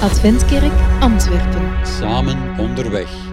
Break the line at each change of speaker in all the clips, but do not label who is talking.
Adventkerk Antwerpen.
Samen onderweg.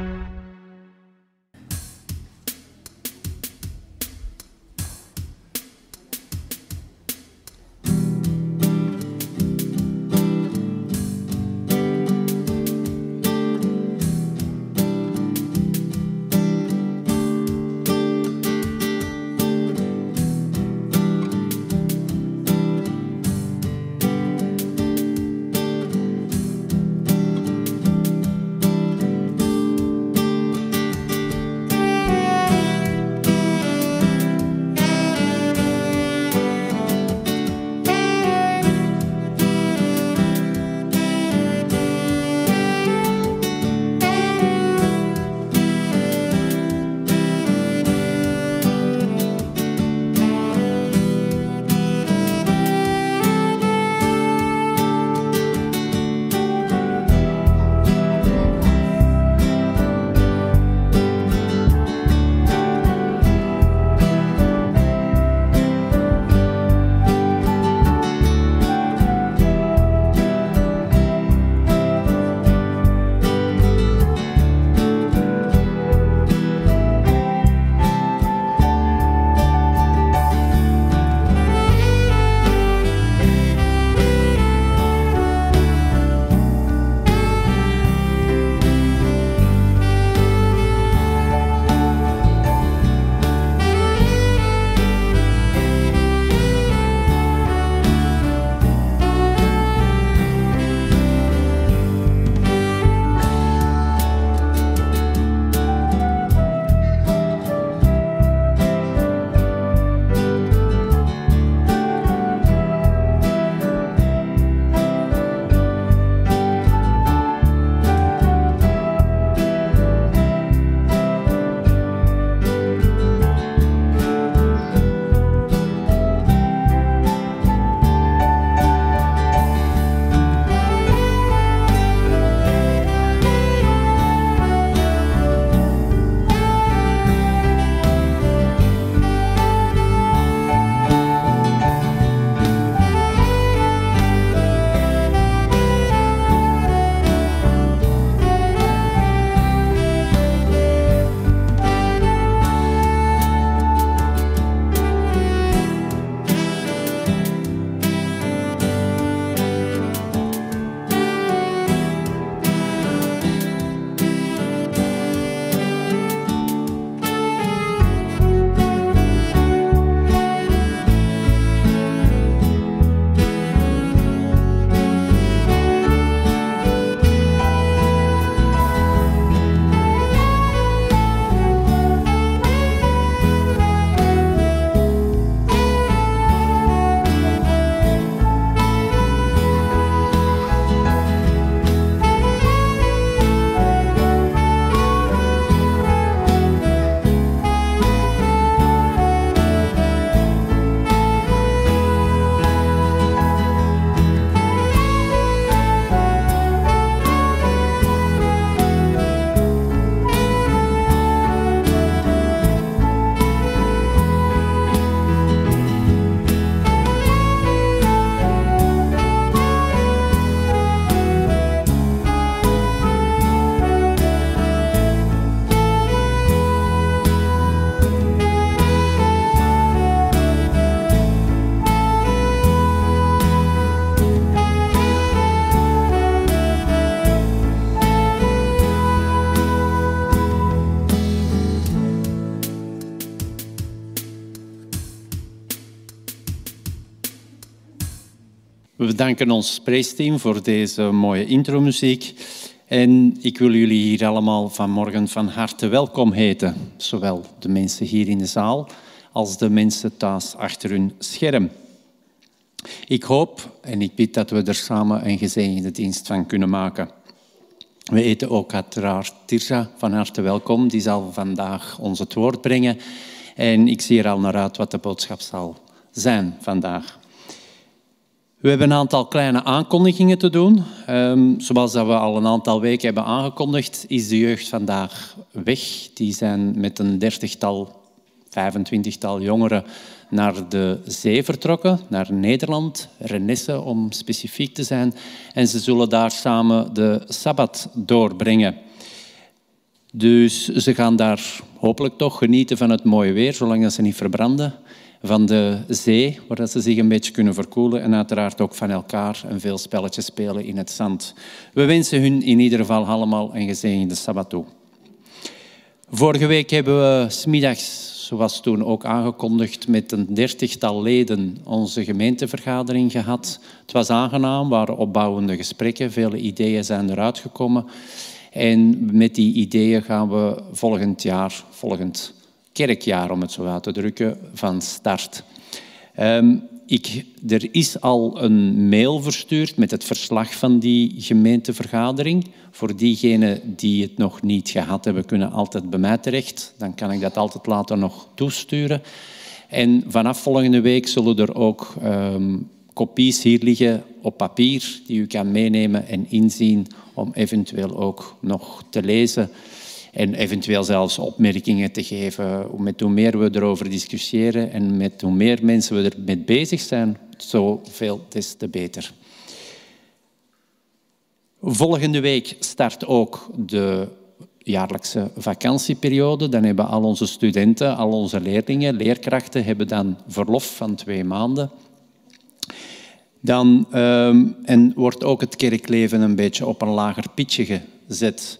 Bedanken ons prijsteam voor deze mooie intromuziek. En ik wil jullie hier allemaal vanmorgen van harte welkom heten. Zowel de mensen hier in de zaal als de mensen thuis achter hun scherm. Ik hoop en ik bid dat we er samen een gezegende dienst van kunnen maken. We eten ook uiteraard Tirza van harte welkom. Die zal vandaag ons het woord brengen. En ik zie er al naar uit wat de boodschap zal zijn vandaag. We hebben een aantal kleine aankondigingen te doen. Um, zoals dat we al een aantal weken hebben aangekondigd, is de jeugd vandaag weg. Die zijn met een dertigtal, vijfentwintigtal jongeren naar de zee vertrokken, naar Nederland, Renesse om specifiek te zijn. En ze zullen daar samen de Sabbat doorbrengen. Dus ze gaan daar hopelijk toch genieten van het mooie weer, zolang ze niet verbranden. Van de zee, waar ze zich een beetje kunnen verkoelen. En uiteraard ook van elkaar en veel spelletjes spelen in het zand. We wensen hun in ieder geval allemaal een gezegende Sabbat. Vorige week hebben we smiddags, zoals toen ook aangekondigd, met een dertigtal leden onze gemeentevergadering gehad. Het was aangenaam, waren opbouwende gesprekken, vele ideeën zijn eruit gekomen. En met die ideeën gaan we volgend jaar, volgend kerkjaar om het zo uit te drukken, van start. Um, ik, er is al een mail verstuurd met het verslag van die gemeentevergadering. Voor diegenen die het nog niet gehad hebben, kunnen altijd bij mij terecht. Dan kan ik dat altijd later nog toesturen. En vanaf volgende week zullen er ook um, kopies hier liggen op papier die u kan meenemen en inzien om eventueel ook nog te lezen en eventueel zelfs opmerkingen te geven. Met hoe meer we erover discussiëren en met hoe meer mensen we ermee bezig zijn, zoveel des te beter. Volgende week start ook de jaarlijkse vakantieperiode. Dan hebben al onze studenten, al onze leerlingen, leerkrachten, hebben dan verlof van twee maanden. Dan um, en wordt ook het kerkleven een beetje op een lager pitje gezet.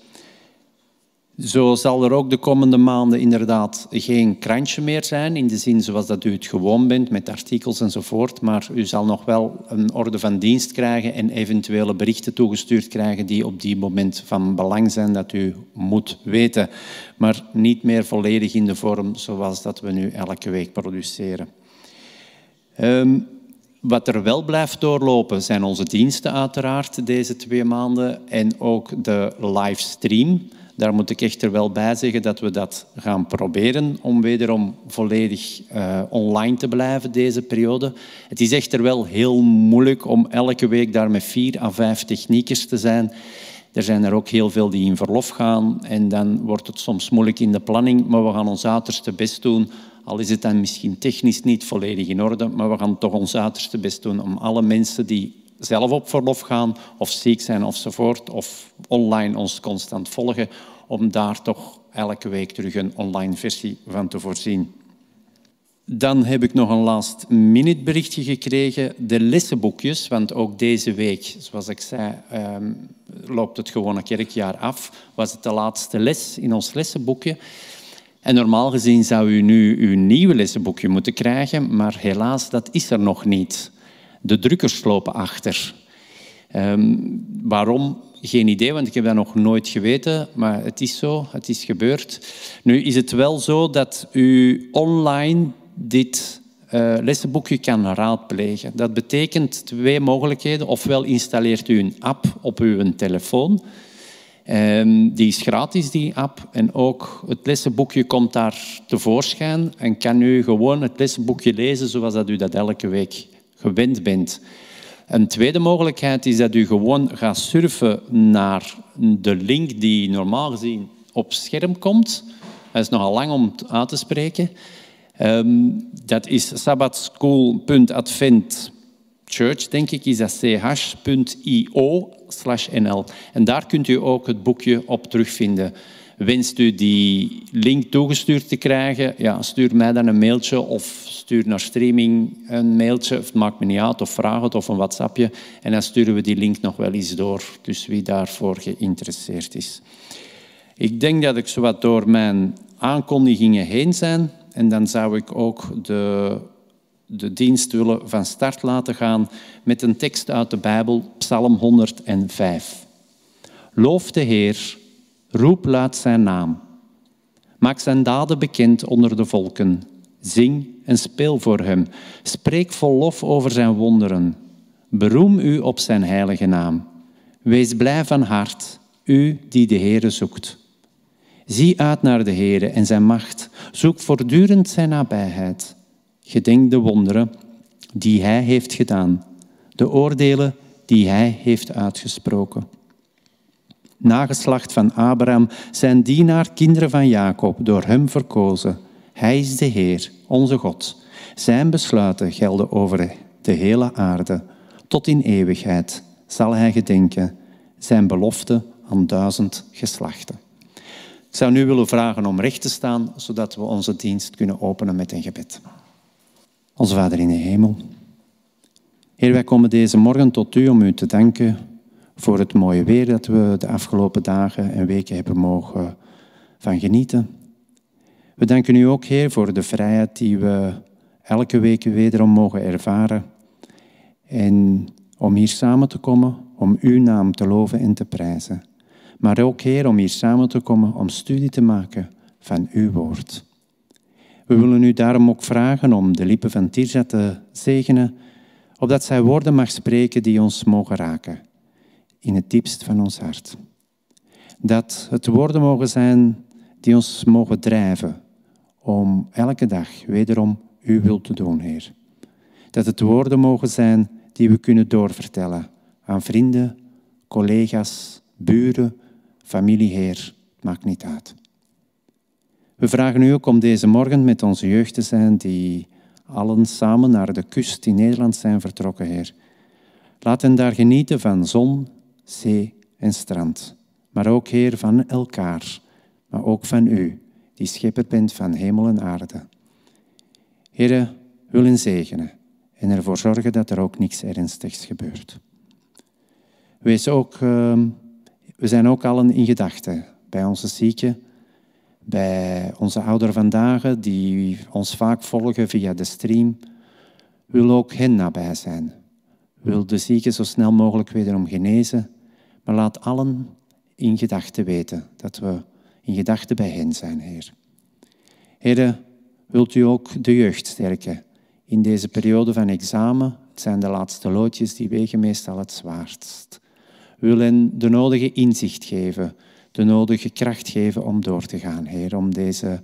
Zo zal er ook de komende maanden inderdaad geen krantje meer zijn, in de zin zoals dat u het gewoon bent, met artikels enzovoort, maar u zal nog wel een orde van dienst krijgen en eventuele berichten toegestuurd krijgen die op die moment van belang zijn dat u moet weten, maar niet meer volledig in de vorm zoals dat we nu elke week produceren. Um, wat er wel blijft doorlopen zijn onze diensten uiteraard deze twee maanden en ook de livestream. Daar moet ik echter wel bij zeggen dat we dat gaan proberen om wederom volledig uh, online te blijven deze periode. Het is echter wel heel moeilijk om elke week daar met vier à vijf techniekers te zijn. Er zijn er ook heel veel die in verlof gaan en dan wordt het soms moeilijk in de planning, maar we gaan ons uiterste best doen al is het dan misschien technisch niet volledig in orde, maar we gaan toch ons uiterste best doen om alle mensen die zelf op verlof gaan of ziek zijn ofzovoort, of online ons constant volgen, om daar toch elke week terug een online versie van te voorzien. Dan heb ik nog een last minute berichtje gekregen. De lessenboekjes, want ook deze week, zoals ik zei, ehm, loopt het gewone kerkjaar af. Was het de laatste les in ons lessenboekje. En normaal gezien zou u nu uw nieuwe lessenboekje moeten krijgen, maar helaas, dat is er nog niet. De drukkers lopen achter. Um, waarom? Geen idee, want ik heb dat nog nooit geweten, maar het is zo, het is gebeurd. Nu is het wel zo dat u online dit uh, lessenboekje kan raadplegen. Dat betekent twee mogelijkheden. Ofwel installeert u een app op uw telefoon, Um, die is gratis, die app. En ook het lessenboekje komt daar tevoorschijn en kan u gewoon het lessenboekje lezen zoals dat u dat elke week gewend bent. Een tweede mogelijkheid is dat u gewoon gaat surfen naar de link die normaal gezien op scherm komt. Dat is nogal lang om uit te spreken. Um, dat is sabbatschool.advent church, denk ik, is dat ch.io nl. En daar kunt u ook het boekje op terugvinden. Wenst u die link toegestuurd te krijgen, ja, stuur mij dan een mailtje of stuur naar streaming een mailtje. Het maakt me niet uit, of vraag het of een WhatsAppje. En dan sturen we die link nog wel eens door. Dus wie daarvoor geïnteresseerd is. Ik denk dat ik zowat door mijn aankondigingen heen zijn. En dan zou ik ook de de dienst willen van start laten gaan met een tekst uit de Bijbel, Psalm 105. Loof de Heer, roep luid zijn naam. Maak zijn daden bekend onder de volken. Zing en speel voor hem. Spreek vol lof over zijn wonderen. Beroem u op zijn heilige naam. Wees blij van hart, u die de Heere zoekt. Zie uit naar de Heere en zijn macht. Zoek voortdurend zijn nabijheid. Gedenk de wonderen die Hij heeft gedaan, de oordelen die Hij heeft uitgesproken. Nageslacht van Abraham, zijn dienaar, kinderen van Jacob, door Hem verkozen. Hij is de Heer, onze God. Zijn besluiten gelden over de hele aarde. Tot in eeuwigheid zal hij gedenken. Zijn belofte aan duizend geslachten. Ik zou nu willen vragen om recht te staan, zodat we onze dienst kunnen openen met een gebed. Onze Vader in de hemel. Heer, wij komen deze morgen tot u om u te danken voor het mooie weer dat we de afgelopen dagen en weken hebben mogen van genieten. We danken u ook, Heer, voor de vrijheid die we elke week wederom mogen ervaren. En om hier samen te komen, om uw naam te loven en te prijzen. Maar ook, Heer, om hier samen te komen om studie te maken van uw woord. We willen u daarom ook vragen om de lippen van Tirza te zegenen, opdat zij woorden mag spreken die ons mogen raken, in het diepst van ons hart. Dat het woorden mogen zijn die ons mogen drijven om elke dag wederom uw wil te doen, Heer. Dat het woorden mogen zijn die we kunnen doorvertellen aan vrienden, collega's, buren, familie, Heer. maakt niet uit. We vragen u ook om deze morgen met onze jeugd te zijn die allen samen naar de kust in Nederland zijn vertrokken, Heer. Laat hen daar genieten van zon, zee en strand. Maar ook, Heer, van elkaar, maar ook van u, die schepper bent van hemel en aarde. Heer, hen zegenen en ervoor zorgen dat er ook niks ernstigs gebeurt. Wees ook, ehm, we zijn ook allen in gedachten bij onze zieken, bij onze ouderen vandaag die ons vaak volgen via de stream. Wil ook hen nabij zijn. Wil de zieken zo snel mogelijk wederom genezen, maar laat allen in gedachten weten dat we in gedachten bij hen zijn, Heer. Heer, wilt u ook de jeugd sterken in deze periode van examen? Het zijn de laatste loodjes die wegen meestal het zwaarst. Wil hen de nodige inzicht geven, de nodige kracht geven om door te gaan, Heer, om deze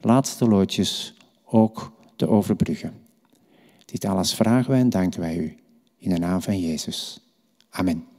laatste loodjes ook te overbruggen. Dit alles vragen wij en danken wij u. In de naam van Jezus. Amen.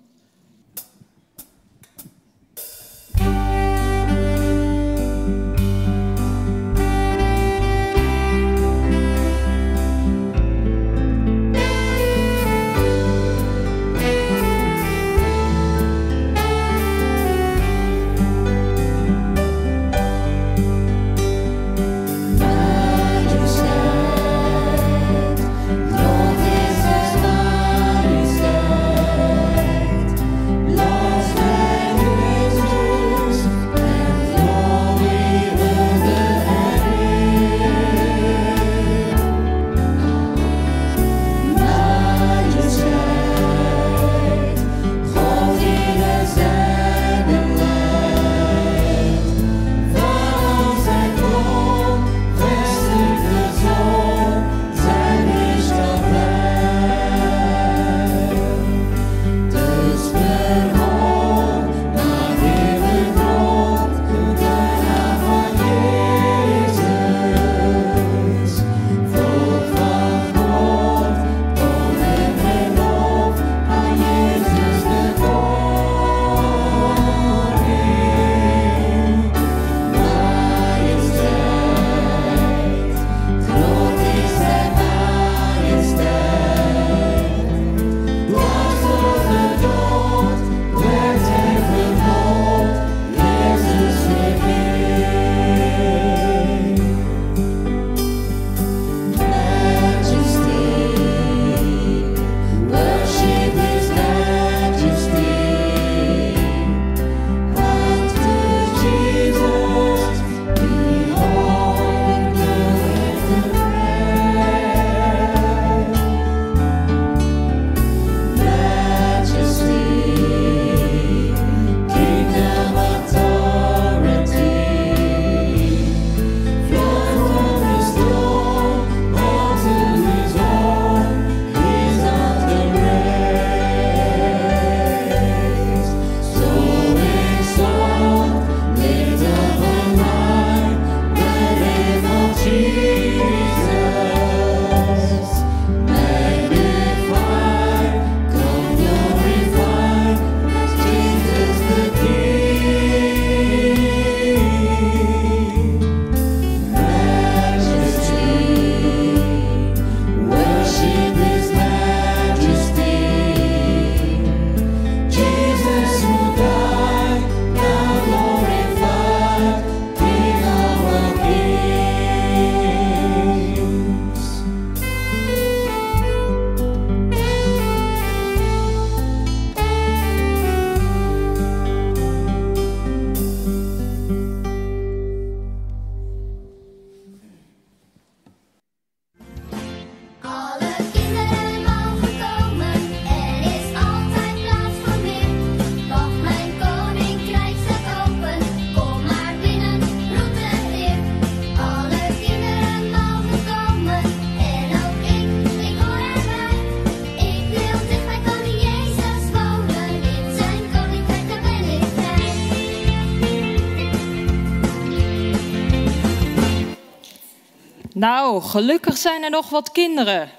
Nou, gelukkig zijn er nog wat kinderen.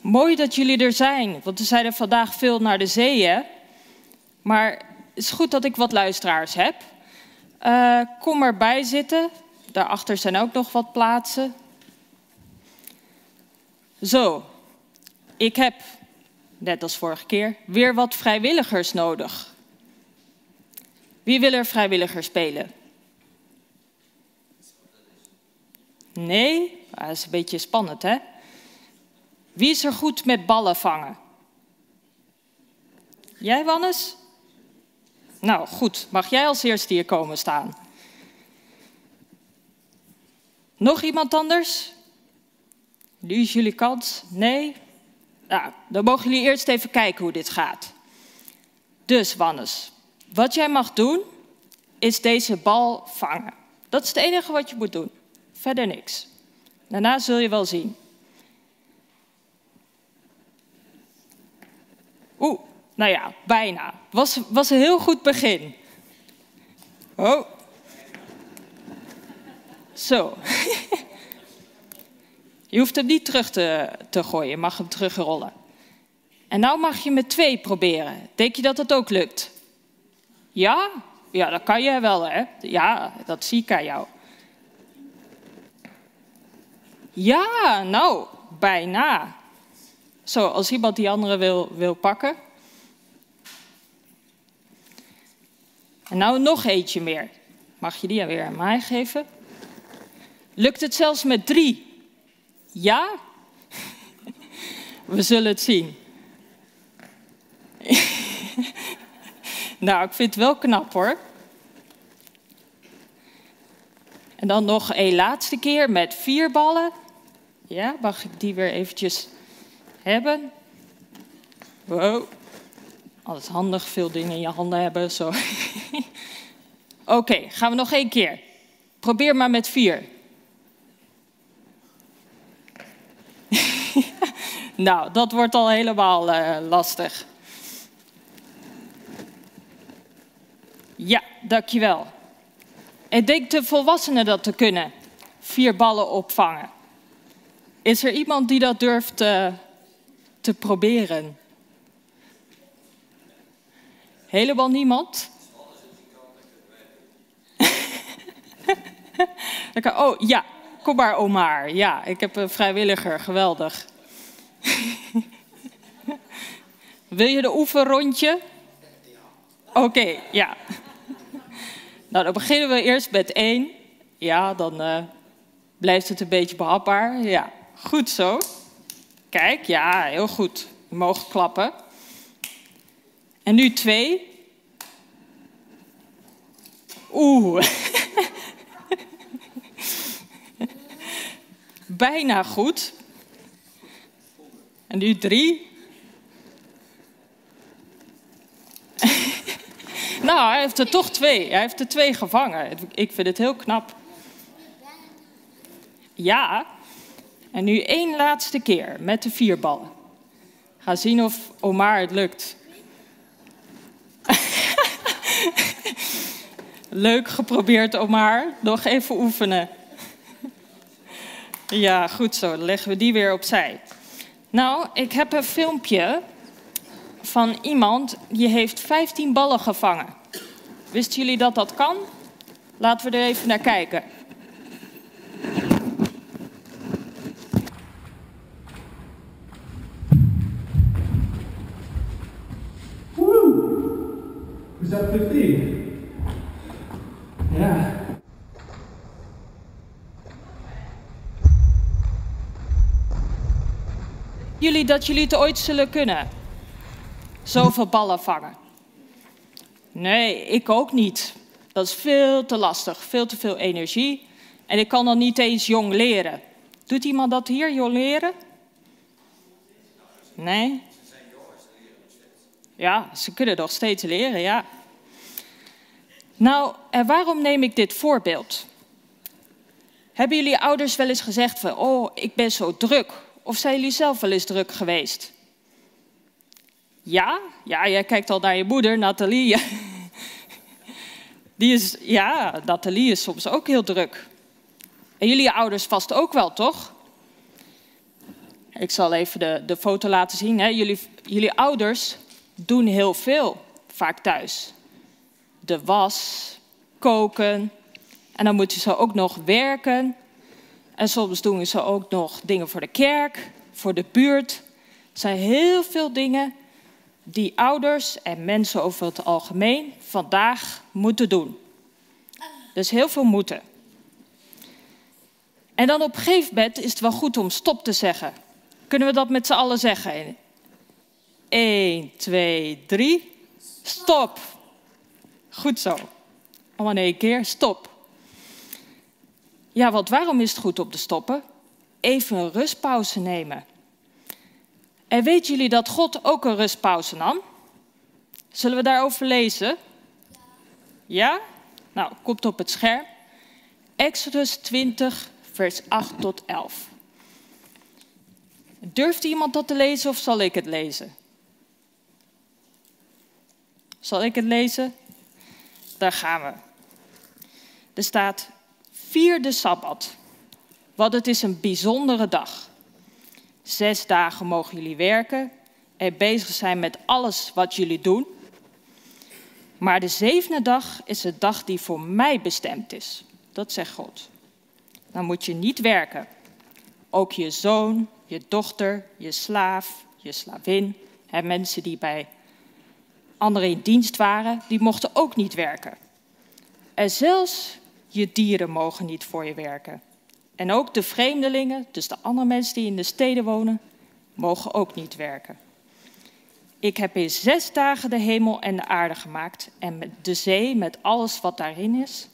Mooi dat jullie er zijn, want we zijn er vandaag veel naar de zee, hè? Maar het is goed dat ik wat luisteraars heb. Uh, kom erbij zitten. Daarachter zijn ook nog wat plaatsen. Zo, ik heb, net als vorige keer, weer wat vrijwilligers nodig. Wie wil er vrijwilliger spelen? Nee? Dat is een beetje spannend, hè? Wie is er goed met ballen vangen? Jij, Wannes? Nou, goed. Mag jij als eerste hier komen staan? Nog iemand anders? Nu is jullie kans. Nee? Nou, dan mogen jullie eerst even kijken hoe dit gaat. Dus, Wannes, wat jij mag doen, is deze bal vangen. Dat is het enige wat je moet doen. Verder niks. Daarna zul je wel zien. Oeh, nou ja, bijna. Was, was een heel goed begin. Oh. Zo. Je hoeft hem niet terug te, te gooien, je mag hem terugrollen. En nou mag je met twee proberen. Denk je dat het ook lukt? Ja? Ja, dat kan je wel, hè? Ja, dat zie ik aan jou. Ja, nou, bijna. Zo, als iemand die andere wil, wil pakken. En nou nog eentje meer. Mag je die weer aan mij geven? Lukt het zelfs met drie? Ja? We zullen het zien. nou, ik vind het wel knap hoor. En dan nog een laatste keer met vier ballen. Ja, mag ik die weer eventjes hebben? Wow. Altijd handig, veel dingen in je handen hebben. Zo. Oké, gaan we nog één keer. Probeer maar met vier. nou, dat wordt al helemaal uh, lastig. Ja, dankjewel. Ik denk de volwassenen dat te kunnen. Vier ballen opvangen. Is er iemand die dat durft uh, te proberen? Helemaal niemand? oh, ja, kom maar Omar. Ja, ik heb een vrijwilliger, geweldig. Wil je de oefenrondje? Oké, ja. Nou, dan beginnen we eerst met één. Ja, dan uh, blijft het een beetje behapbaar. Ja, goed zo. Kijk, ja, heel goed. Je mag klappen. En nu twee. Oeh. Bijna goed. En nu drie. nou, hij heeft er toch twee. Hij heeft er twee gevangen. Ik vind het heel knap. Ja. En nu één laatste keer met de vier ballen. Ga zien of Omar het lukt. Leuk geprobeerd, Omar. Nog even oefenen. Ja, goed zo. Dan leggen we die weer opzij. Nou, ik heb een filmpje van iemand die heeft 15 ballen gevangen. Wisten jullie dat dat kan? Laten we er even naar kijken.
Is dat 15? Ja.
Jullie dat jullie het ooit zullen kunnen? Zoveel ballen vangen. Nee, ik ook niet. Dat is veel te lastig, veel te veel energie. En ik kan dan niet eens jong leren. Doet iemand dat hier, jong leren? Nee? Ja, ze kunnen nog steeds leren, ja. Nou, en waarom neem ik dit voorbeeld? Hebben jullie ouders wel eens gezegd van, oh, ik ben zo druk? Of zijn jullie zelf wel eens druk geweest? Ja? Ja, jij kijkt al naar je moeder, Nathalie. Die is, ja, Nathalie is soms ook heel druk. En jullie ouders vast ook wel, toch? Ik zal even de, de foto laten zien. Hè. Jullie, jullie ouders doen heel veel, vaak thuis. De was, koken. En dan moeten ze ook nog werken. En soms doen ze ook nog dingen voor de kerk, voor de buurt. Er zijn heel veel dingen die ouders en mensen over het algemeen vandaag moeten doen. Dus heel veel moeten. En dan op een gegeven moment is het wel goed om stop te zeggen. Kunnen we dat met z'n allen zeggen? 1, 2, 3. Stop. Goed zo. In één keer. Stop. Ja, want waarom is het goed om te stoppen? Even een rustpauze nemen. En weten jullie dat God ook een rustpauze nam? Zullen we daarover lezen? Ja? Nou, komt op het scherm. Exodus 20, vers 8 tot 11. Durft iemand dat te lezen of zal ik het lezen? Zal ik het lezen? Daar gaan we. Er staat vierde sabbat, want het is een bijzondere dag. Zes dagen mogen jullie werken en bezig zijn met alles wat jullie doen. Maar de zevende dag is de dag die voor mij bestemd is. Dat zegt God. Dan moet je niet werken. Ook je zoon, je dochter, je slaaf, je slavin, hè, mensen die bij anderen in dienst waren, die mochten ook niet werken. En zelfs je dieren mogen niet voor je werken. En ook de vreemdelingen, dus de andere mensen die in de steden wonen, mogen ook niet werken. Ik heb in zes dagen de hemel en de aarde gemaakt en de zee met alles wat daarin is.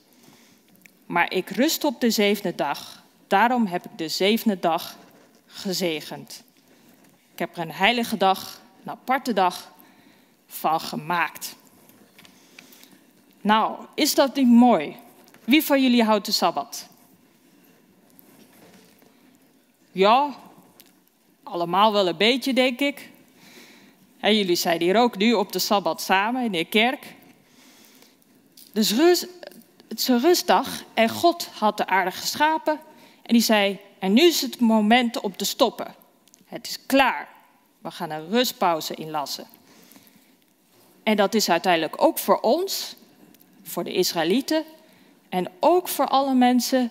Maar ik rust op de zevende dag. Daarom heb ik de zevende dag gezegend. Ik heb er een heilige dag, een aparte dag van gemaakt. Nou, is dat niet mooi? Wie van jullie houdt de Sabbat? Ja, allemaal wel een beetje, denk ik. En jullie zijn hier ook nu op de Sabbat samen in de kerk. Dus het is een rustdag en God had de aarde geschapen. En die zei, en nu is het moment om te stoppen. Het is klaar. We gaan een rustpauze inlassen. En dat is uiteindelijk ook voor ons, voor de Israëlieten, en ook voor alle mensen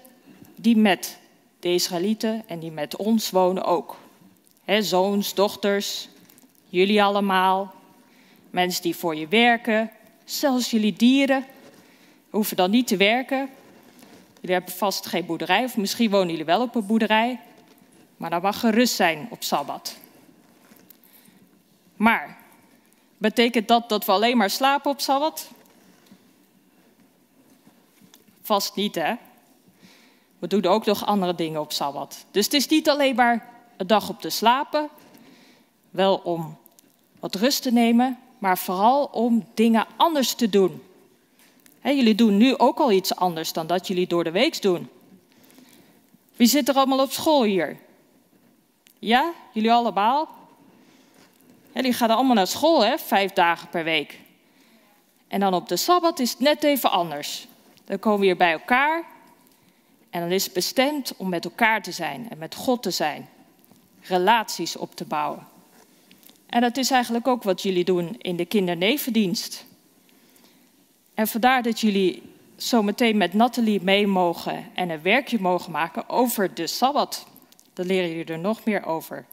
die met de Israëlieten en die met ons wonen ook. He, zoons, dochters, jullie allemaal, mensen die voor je werken, zelfs jullie dieren hoeven dan niet te werken. Jullie hebben vast geen boerderij, of misschien wonen jullie wel op een boerderij, maar dan mag gerust zijn op Sabbat. Maar betekent dat dat we alleen maar slapen op Sabbat? Vast niet, hè? We doen ook nog andere dingen op Sabbat. Dus het is niet alleen maar een dag op te slapen, wel om wat rust te nemen, maar vooral om dingen anders te doen. jullie doen nu ook al iets anders dan dat jullie door de week doen. Wie zit er allemaal op school hier? Ja, jullie allemaal? Jullie gaan allemaal naar school, hè? vijf dagen per week. En dan op de Sabbat is het net even anders. Dan komen we hier bij elkaar en dan is het bestemd om met elkaar te zijn en met God te zijn. Relaties op te bouwen. En dat is eigenlijk ook wat jullie doen in de kindernevendienst. En vandaar dat jullie zometeen met Nathalie mee mogen en een werkje mogen maken over de Sabbat. Dan leren jullie er nog meer over.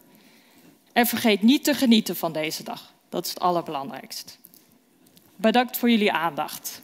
En vergeet niet te genieten van deze dag. Dat is het allerbelangrijkst. Bedankt voor jullie aandacht.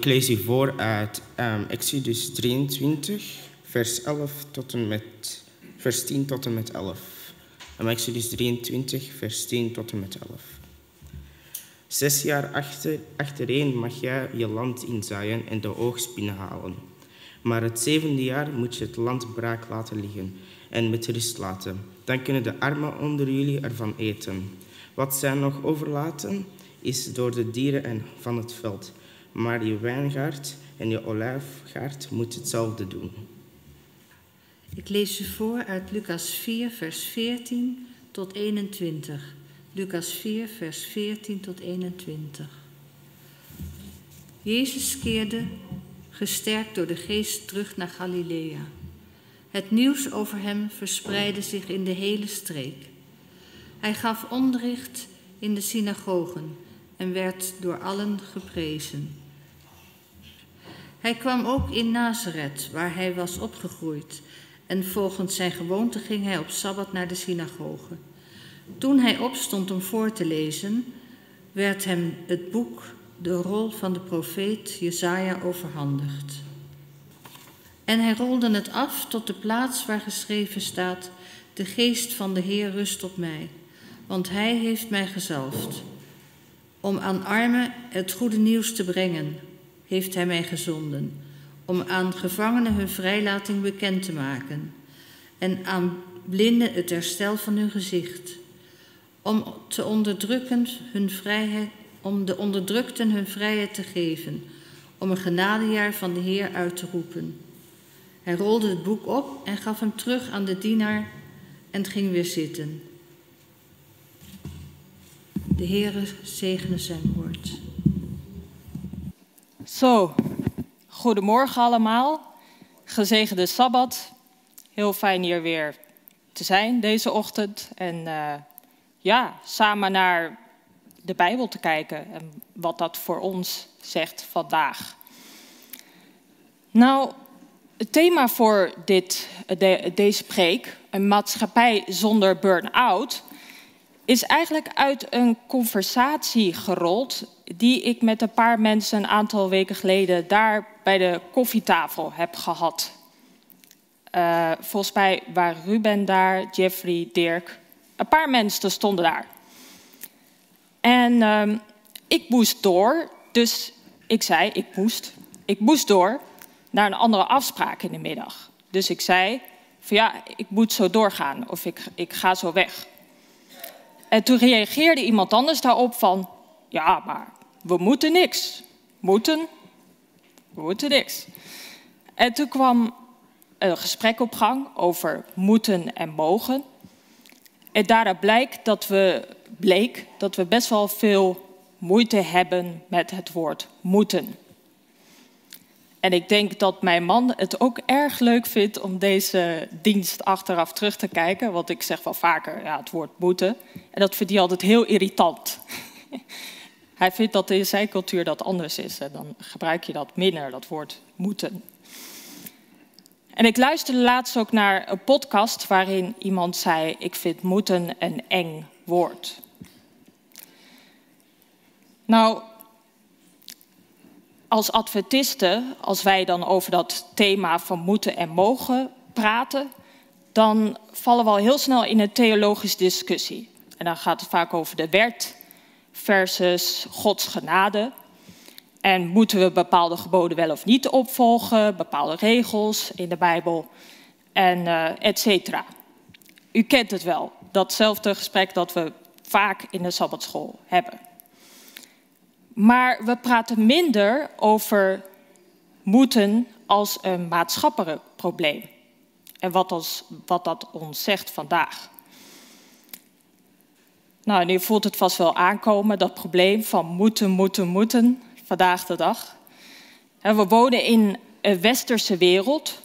Ik lees u voor uit um, Exodus 23, vers 11 tot en met vers 10 tot en met 11. Um, Exodus 23, vers 10 tot en met 11. Zes jaar achter, achtereen mag jij je land inzaaien en de oogst binnenhalen. Maar het zevende jaar moet je het land braak laten liggen en met rust laten. Dan kunnen de armen onder jullie ervan eten. Wat zij nog overlaten, is door de dieren en van het veld. Maar je wijngaard en je olijfgaard moet hetzelfde doen.
Ik lees u voor uit Lucas 4, vers 14 tot 21. Lucas 4, vers 14 tot 21. Jezus keerde, gesterkt door de geest, terug naar Galilea. Het nieuws over hem verspreidde zich in de hele streek. Hij gaf onderricht in de synagogen en werd door allen geprezen. Hij kwam ook in Nazareth, waar hij was opgegroeid, en volgens zijn gewoonte ging hij op sabbat naar de synagoge. Toen hij opstond om voor te lezen, werd hem het boek, de rol van de profeet Jesaja, overhandigd. En hij rolde het af tot de plaats waar geschreven staat: De geest van de Heer rust op mij, want hij heeft mij gezalfd. Om aan armen het goede nieuws te brengen, heeft hij mij gezonden. Om aan gevangenen hun vrijlating bekend te maken. En aan blinden het herstel van hun gezicht. Om, te onderdrukken hun vrijheid, om de onderdrukten hun vrijheid te geven. Om een genadejaar van de Heer uit te roepen. Hij rolde het boek op en gaf hem terug aan de dienaar en ging weer zitten. De Heere zegene zijn woord.
Zo, goedemorgen allemaal. Gezegende Sabbat. Heel fijn hier weer te zijn deze ochtend. En uh, ja, samen naar de Bijbel te kijken en wat dat voor ons zegt vandaag. Nou, het thema voor dit, de, deze preek, een maatschappij zonder burn-out, is eigenlijk uit een conversatie gerold die ik met een paar mensen een aantal weken geleden daar bij de koffietafel heb gehad. Uh, volgens mij waren Ruben daar, Jeffrey, Dirk. Een paar mensen stonden daar. En uh, ik moest door, dus ik zei, ik moest, ik moest door naar een andere afspraak in de middag. Dus ik zei, van ja, ik moet zo doorgaan of ik, ik ga zo weg. En toen reageerde iemand anders daarop van, ja, maar we moeten niks. Moeten? We moeten niks. En toen kwam een gesprek op gang over moeten en mogen. En daaruit blijkt dat we, bleek dat we best wel veel moeite hebben met het woord moeten. En ik denk dat mijn man het ook erg leuk vindt om deze dienst achteraf terug te kijken. Want ik zeg wel vaker ja, het woord moeten. En dat vindt hij altijd heel irritant. hij vindt dat in zijn cultuur dat anders is. En dan gebruik je dat minder, dat woord moeten. En ik luisterde laatst ook naar een podcast waarin iemand zei: Ik vind moeten een eng woord. Nou, als adventisten, als wij dan over dat thema van moeten en mogen praten, dan vallen we al heel snel in een theologische discussie. En dan gaat het vaak over de wet versus Gods genade. En moeten we bepaalde geboden wel of niet opvolgen, bepaalde regels in de Bijbel, en uh, et cetera. U kent het wel, datzelfde gesprek dat we vaak in de Sabbatschool hebben. Maar we praten minder over moeten als een maatschappelijk probleem. En wat, ons, wat dat ons zegt vandaag. Nou, nu voelt het vast wel aankomen, dat probleem van moeten, moeten, moeten, vandaag de dag. We wonen in een westerse wereld.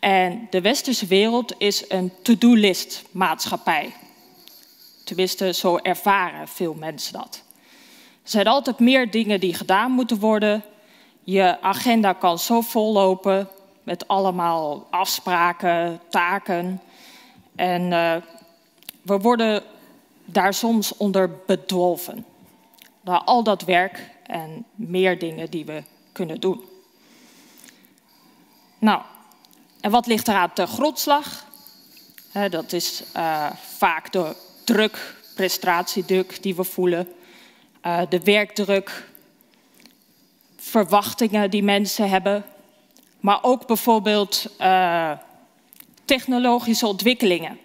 En de westerse wereld is een to-do-list maatschappij. Tenminste, zo ervaren veel mensen dat. Er zijn altijd meer dingen die gedaan moeten worden. Je agenda kan zo vollopen met allemaal afspraken, taken. En uh, we worden daar soms onder bedolven. Door al dat werk en meer dingen die we kunnen doen. Nou, en wat ligt er aan de grondslag? dat is uh, vaak de druk, prestatiedruk die we voelen, uh, de werkdruk, verwachtingen die mensen hebben, maar ook bijvoorbeeld uh, technologische ontwikkelingen.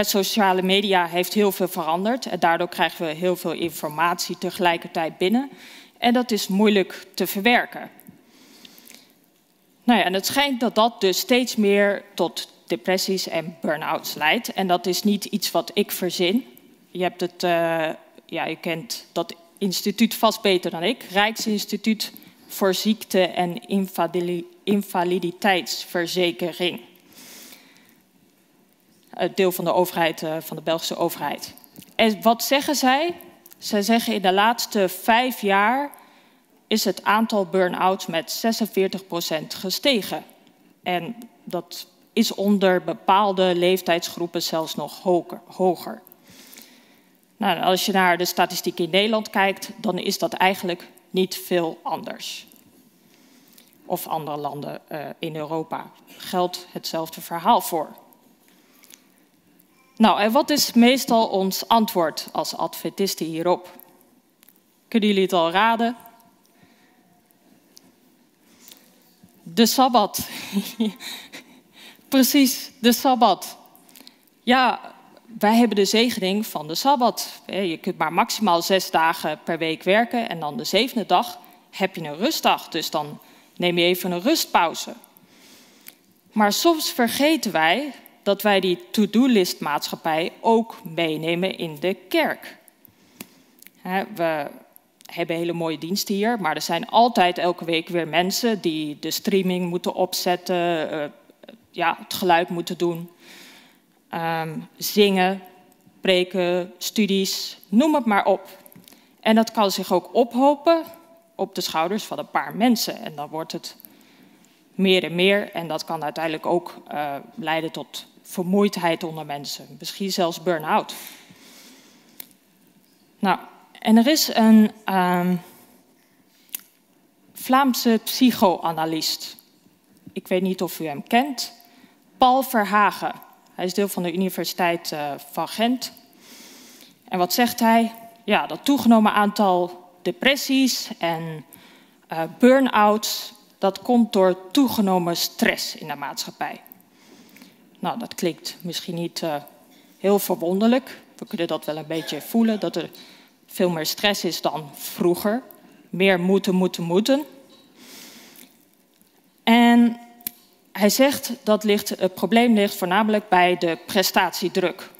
Sociale media heeft heel veel veranderd en daardoor krijgen we heel veel informatie tegelijkertijd binnen. En dat is moeilijk te verwerken. Nou ja, en het schijnt dat dat dus steeds meer tot depressies en burn-outs leidt. En dat is niet iets wat ik verzin. Je, hebt het, uh, ja, je kent dat instituut vast beter dan ik. Rijksinstituut voor Ziekte- en Invaliditeitsverzekering. Het deel van de overheid, uh, van de Belgische overheid. En wat zeggen zij? Zij zeggen in de laatste vijf jaar is het aantal burn-outs met 46% gestegen. En dat is onder bepaalde leeftijdsgroepen zelfs nog hoger. Nou, als je naar de statistiek in Nederland kijkt, dan is dat eigenlijk niet veel anders. Of andere landen uh, in Europa geldt hetzelfde verhaal voor. Nou, en wat is meestal ons antwoord als Adventisten hierop? Kunnen jullie het al raden? De Sabbat. Precies, de Sabbat. Ja, wij hebben de zegening van de Sabbat. Je kunt maar maximaal zes dagen per week werken en dan de zevende dag heb je een rustdag. Dus dan neem je even een rustpauze. Maar soms vergeten wij dat wij die to-do-list maatschappij ook meenemen in de kerk. We hebben hele mooie diensten hier, maar er zijn altijd elke week weer mensen die de streaming moeten opzetten, eh, ja, het geluid moeten doen, ehm, zingen, preken, studies, noem het maar op. En dat kan zich ook ophopen op de schouders van een paar mensen. En dan wordt het meer en meer. En dat kan uiteindelijk ook uh, leiden tot vermoeidheid onder mensen. Misschien zelfs burn-out. Nou, en er is een um, Vlaamse psychoanalist. Ik weet niet of u hem kent. Paul Verhagen. Hij is deel van de Universiteit uh, van Gent. En wat zegt hij? Ja, dat toegenomen aantal depressies en uh, burn-outs, dat komt door toegenomen stress in de maatschappij. Nou, dat klinkt misschien niet uh, heel verwonderlijk. We kunnen dat wel een beetje voelen, dat er veel meer stress is dan vroeger. Meer moeten, moeten, moeten. En hij zegt dat ligt, het probleem ligt voornamelijk bij de prestatiedruk.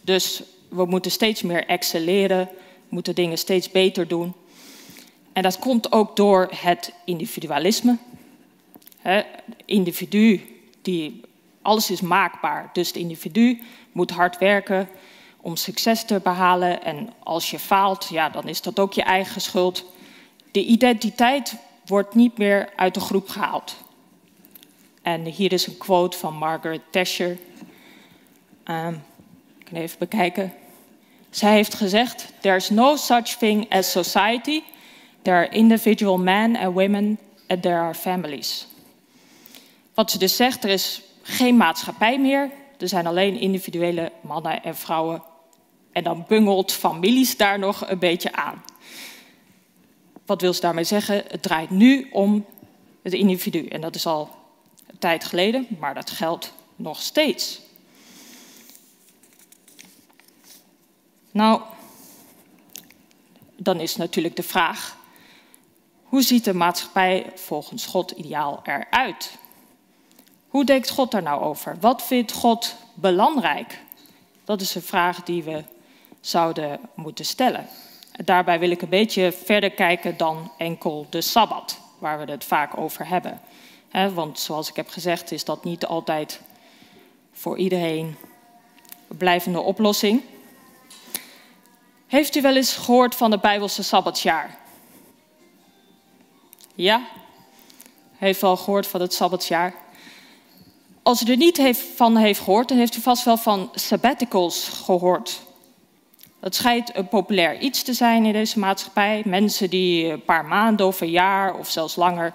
Dus we moeten steeds meer excelleren, moeten dingen steeds beter doen. En dat komt ook door het individualisme. Individu, die, alles is maakbaar. Dus het individu moet hard werken om succes te behalen. En als je faalt, ja, dan is dat ook je eigen schuld. De identiteit wordt niet meer uit de groep gehaald. En hier is een quote van Margaret Thatcher. Um, ik kan even bekijken. Zij heeft gezegd: There's no such thing as society. There are individual men and women and there are families. Wat ze dus zegt, er is geen maatschappij meer. Er zijn alleen individuele mannen en vrouwen. En dan bungelt families daar nog een beetje aan. Wat wil ze daarmee zeggen? Het draait nu om het individu. En dat is al een tijd geleden, maar dat geldt nog steeds. Nou, dan is natuurlijk de vraag: hoe ziet de maatschappij volgens God ideaal eruit? Hoe denkt God daar nou over? Wat vindt God belangrijk? Dat is een vraag die we zouden moeten stellen. Daarbij wil ik een beetje verder kijken dan enkel de sabbat, waar we het vaak over hebben. want zoals ik heb gezegd, is dat niet altijd voor iedereen een blijvende oplossing. Heeft u wel eens gehoord van het Bijbelse Sabbatsjaar? Ja? Heeft wel gehoord van het Sabbatsjaar? Als u er niet heeft, van heeft gehoord, dan heeft u vast wel van sabbaticals gehoord. Dat schijnt een populair iets te zijn in deze maatschappij. Mensen die een paar maanden of een jaar of zelfs langer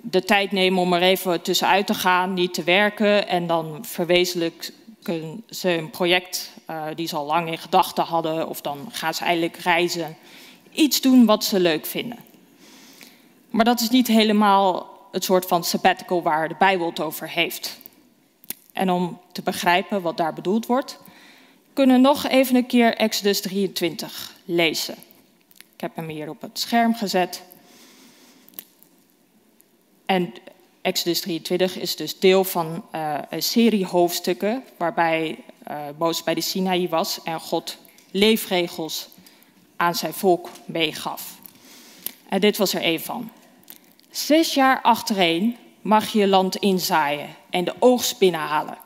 de tijd nemen om er even tussenuit te gaan, niet te werken. En dan verwezenlijken ze een project uh, die ze al lang in gedachten hadden. Of dan gaan ze eigenlijk reizen. Iets doen wat ze leuk vinden. Maar dat is niet helemaal het soort van sabbatical waar de Bijbel het over heeft. En om te begrijpen wat daar bedoeld wordt, kunnen we nog even een keer Exodus 23 lezen. Ik heb hem hier op het scherm gezet. En Exodus 23 is dus deel van uh, een serie hoofdstukken waarbij uh, bij de Sinaï was en God leefregels aan zijn volk meegaf. En dit was er één van. Zes jaar achtereen mag je land inzaaien en de oogst binnenhalen.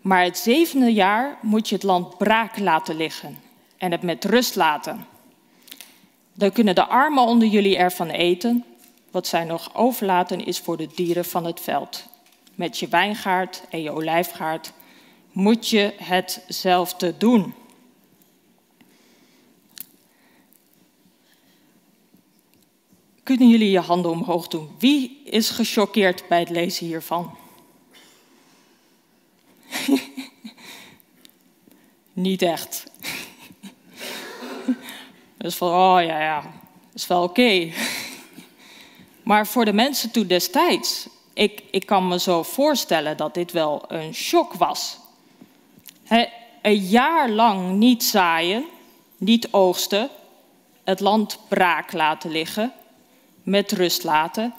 Maar het zevende jaar moet je het land braak laten liggen en het met rust laten. Dan kunnen de armen onder jullie ervan eten. Wat zij nog overlaten is voor de dieren van het veld. Met je wijngaard en je olijfgaard moet je hetzelfde doen. Kunnen jullie je handen omhoog doen? Wie is gechoqueerd bij het lezen hiervan? Niet echt. dus van, oh ja, ja, is wel oké. maar voor de mensen toen destijds, ik, ik kan me zo voorstellen dat dit wel een shock was. een jaar lang niet zaaien, niet oogsten, het land braak laten liggen, met rust laten.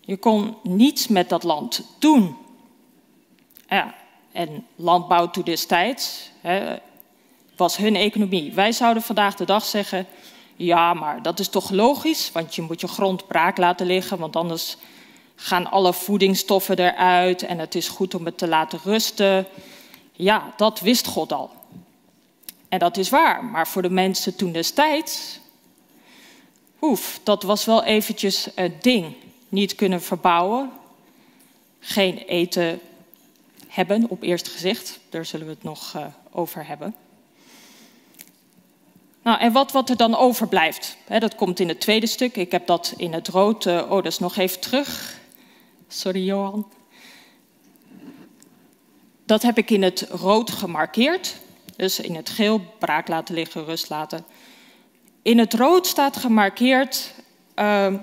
Je kon niets met dat land doen. Ja, en landbouw toen destijds hè, was hun economie. Wij zouden vandaag de dag zeggen: ja, maar dat is toch logisch, want je moet je grond braak laten liggen, want anders gaan alle voedingsstoffen eruit en het is goed om het te laten rusten. Ja, dat wist God al. En dat is waar, maar voor de mensen toen destijds, oef, dat was wel eventjes een ding. Niet kunnen verbouwen, geen eten hebben op eerste gezicht. Daar zullen we het nog uh, over hebben. Nou, en wat, wat er dan overblijft, dat komt in het tweede stuk. Ik heb dat in het rood, uh, oh, dat is nog even terug. Sorry, Johan. Dat heb ik in het rood gemarkeerd. Dus in het geel braak laten liggen, rust laten. In het rood staat gemarkeerd uh,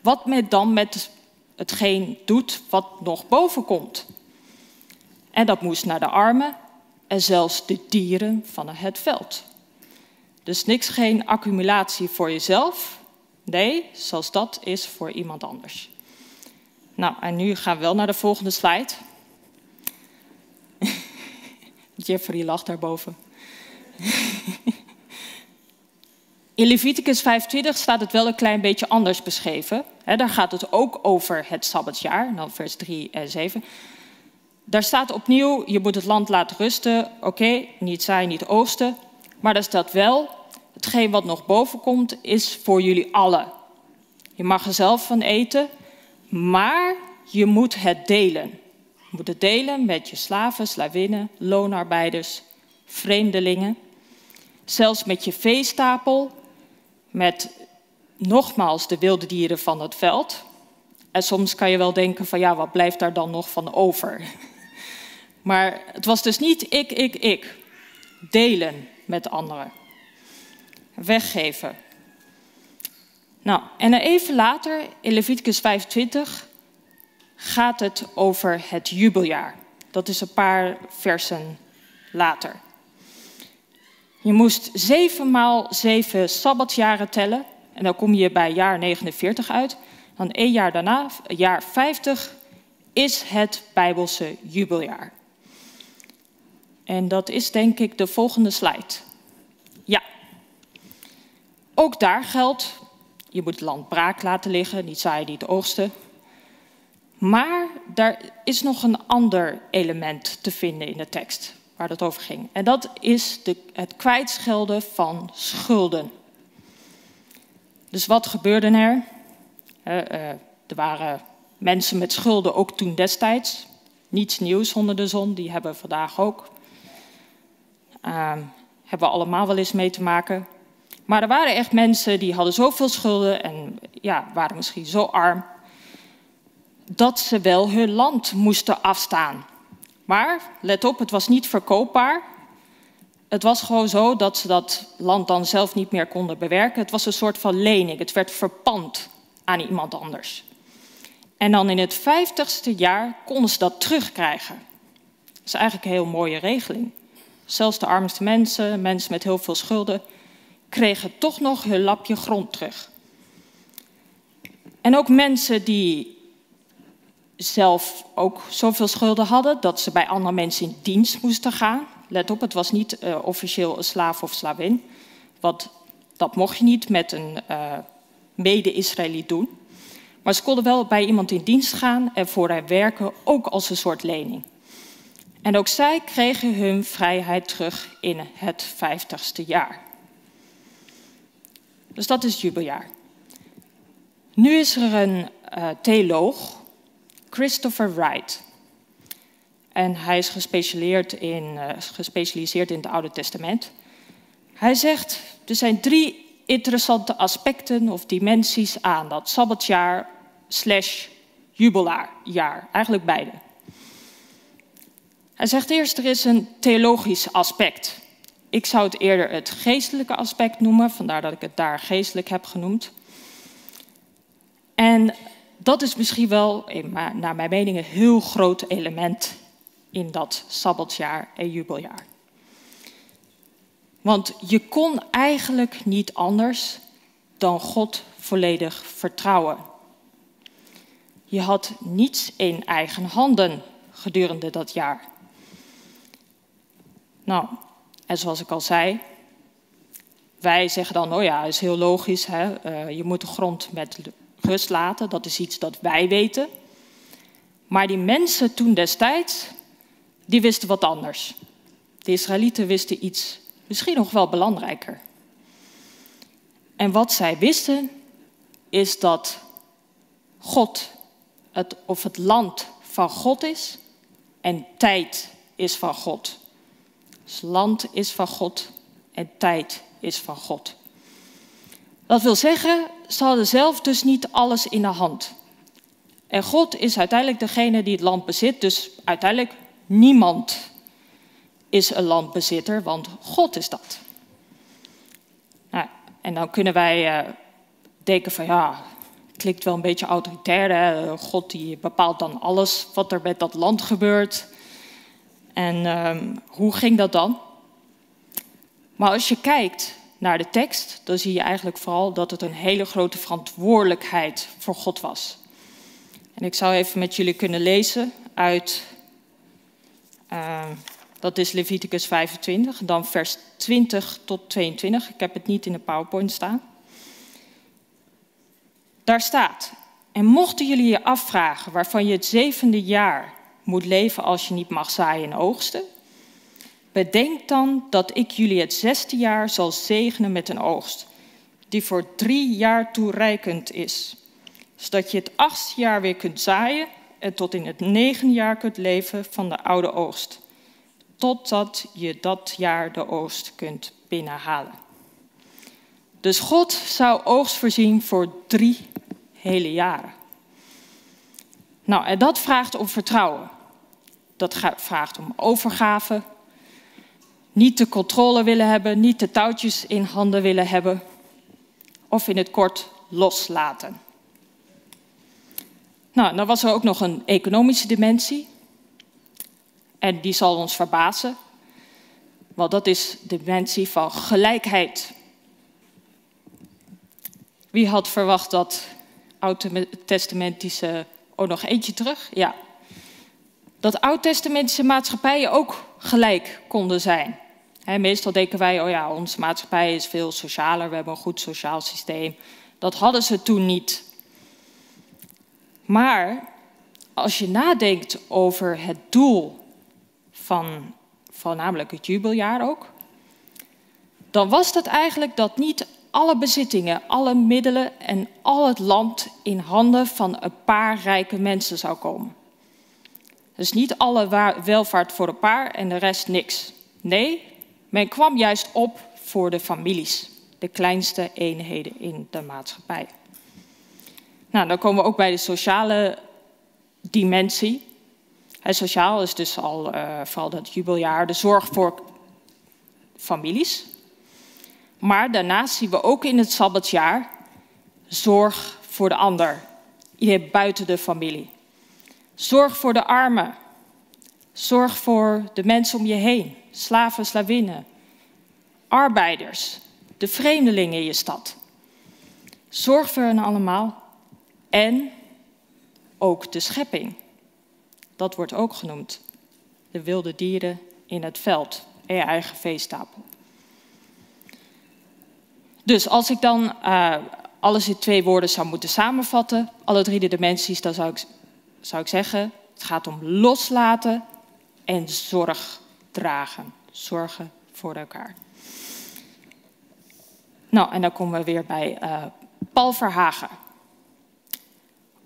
wat men dan met hetgeen doet wat nog boven komt. En dat moest naar de armen en zelfs de dieren van het veld. Dus niks, geen accumulatie voor jezelf. Nee, zoals dat is voor iemand anders. Nou, en nu gaan we wel naar de volgende slide. Jeffrey lacht daarboven. In Leviticus 25 staat het wel een klein beetje anders beschreven. daar gaat het ook over het Sabbatsjaar, dan vers 3 en 7. Daar staat opnieuw, je moet het land laten rusten. Oké, niet zaaien, niet oosten. Maar daar staat wel, hetgeen wat nog boven komt, is voor jullie allen. Je mag er zelf van eten, maar je moet het delen. Je moet het delen met je slaven, slavinnen, loonarbeiders, vreemdelingen. Zelfs met je veestapel, met nogmaals de wilde dieren van het veld. En soms kan je wel denken van ja, wat blijft daar dan nog van over? Maar het was dus niet ik, ik, ik. Delen met anderen. Weggeven. Nou, en even later, in Leviticus 25, gaat het over het jubeljaar. Dat is een paar versen later. Je moest zeven maal zeven sabbatsjaren tellen. En dan kom je bij jaar 49 uit. Dan één jaar daarna, jaar 50, is het Bijbelse jubeljaar. En dat is denk ik de volgende slide. Ja. Ook daar geldt, je moet het land braak laten liggen, niet zaaien, niet oogsten. Maar daar is nog een ander element te vinden in de tekst waar het over ging. En dat is de, het kwijtschelden van schulden. Dus wat gebeurde er? Uh, er waren mensen met schulden ook toen destijds. Niets nieuws onder de zon, die hebben vandaag ook. Uh, Hebben we allemaal wel eens mee te maken. Maar er waren echt mensen die hadden zoveel schulden en ja, waren misschien zo arm dat ze wel hun land moesten afstaan. Maar let op, het was niet verkoopbaar. Het was gewoon zo dat ze dat land dan zelf niet meer konden bewerken. Het was een soort van lening. Het werd verpand aan iemand anders. En dan in het vijftigste jaar konden ze dat terugkrijgen. Dat is eigenlijk een heel mooie regeling. Zelfs de armste mensen, mensen met heel veel schulden, kregen toch nog hun lapje grond terug. En ook mensen die zelf ook zoveel schulden hadden dat ze bij andere mensen in dienst moesten gaan. Let op, het was niet uh, officieel een slaaf of slavin. Want dat mocht je niet met een uh, mede-Israëliet doen. Maar ze konden wel bij iemand in dienst gaan en voor hem werken, ook als een soort lening. En ook zij kregen hun vrijheid terug in het vijftigste jaar. Dus dat is het jubeljaar. Nu is er een uh, theoloog, Christopher Wright. En hij is gespecialiseerd in, uh, gespecialiseerd in het Oude Testament. Hij zegt, er zijn drie interessante aspecten of dimensies aan dat Sabbatjaar slash jubeljaar. Eigenlijk beide. Hij zegt eerst, er is een theologisch aspect. Ik zou het eerder het geestelijke aspect noemen, vandaar dat ik het daar geestelijk heb genoemd. En dat is misschien wel, naar mijn mening, een heel groot element in dat sabbatjaar en jubeljaar. Want je kon eigenlijk niet anders dan God volledig vertrouwen. Je had niets in eigen handen gedurende dat jaar. Nou, en zoals ik al zei, wij zeggen dan, oh ja, is heel logisch, hè? Uh, je moet de grond met rust laten, dat is iets dat wij weten. Maar die mensen toen destijds, die wisten wat anders. De Israëlieten wisten iets misschien nog wel belangrijker. En wat zij wisten, is dat God het, of het land van God is en tijd is van God. Dus land is van God en tijd is van God. Dat wil zeggen, ze hadden zelf dus niet alles in de hand. En God is uiteindelijk degene die het land bezit, dus uiteindelijk niemand is een landbezitter, want God is dat. Nou, en dan kunnen wij uh, denken van ja, het klinkt wel een beetje autoritair. God die bepaalt dan alles wat er met dat land gebeurt. En uh, hoe ging dat dan? Maar als je kijkt naar de tekst, dan zie je eigenlijk vooral dat het een hele grote verantwoordelijkheid voor God was. En ik zou even met jullie kunnen lezen uit uh, dat is Leviticus 25, dan vers 20 tot 22. Ik heb het niet in de PowerPoint staan. Daar staat: En mochten jullie je afvragen waarvan je het zevende jaar moet leven als je niet mag zaaien en oogsten, bedenk dan dat ik jullie het zesde jaar zal zegenen met een oogst, die voor drie jaar toereikend is, zodat je het achtste jaar weer kunt zaaien en tot in het negende jaar kunt leven van de oude oogst totdat je dat jaar de oogst kunt binnenhalen. Dus God zou oogst voorzien voor drie hele jaren. Nou, en dat vraagt om vertrouwen. Dat vraagt om overgave. Niet de controle willen hebben, niet de touwtjes in handen willen hebben. Of in het kort loslaten. Nou, dan was er ook nog een economische dimensie. En die zal ons verbazen, want dat is de dimensie van gelijkheid. Wie had verwacht dat oud-testamentische. Oh, nog eentje terug? Ja. Dat oud-testamentische maatschappijen ook gelijk konden zijn. Meestal denken wij, oh ja, onze maatschappij is veel socialer, we hebben een goed sociaal systeem. Dat hadden ze toen niet. Maar als je nadenkt over het doel van voornamelijk het jubeljaar ook, dan was dat eigenlijk dat niet alle bezittingen, alle middelen en al het land in handen van een paar rijke mensen zou komen. Dus niet alle welvaart voor een paar en de rest niks. Nee, Men kwam juist op voor de families, de kleinste eenheden in de maatschappij. Nou, dan komen we ook bij de sociale dimensie. Sociaal is dus al uh, vooral dat jubeljaar de zorg voor families. Maar daarnaast zien we ook in het sabbatsjaar zorg voor de ander. Iedereen buiten de familie. Zorg voor de armen. Zorg voor de mensen om je heen. Slaven, slavinnen. Arbeiders. De vreemdelingen in je stad. Zorg voor hen allemaal. En ook de schepping. Dat wordt ook genoemd. De wilde dieren in het veld en je eigen veestapel. Dus als ik dan uh, alles in twee woorden zou moeten samenvatten, alle drie de dimensies, dan zou ik, zou ik zeggen: het gaat om loslaten en zorg dragen. Zorgen voor elkaar. Nou, en dan komen we weer bij uh, Paul Verhagen.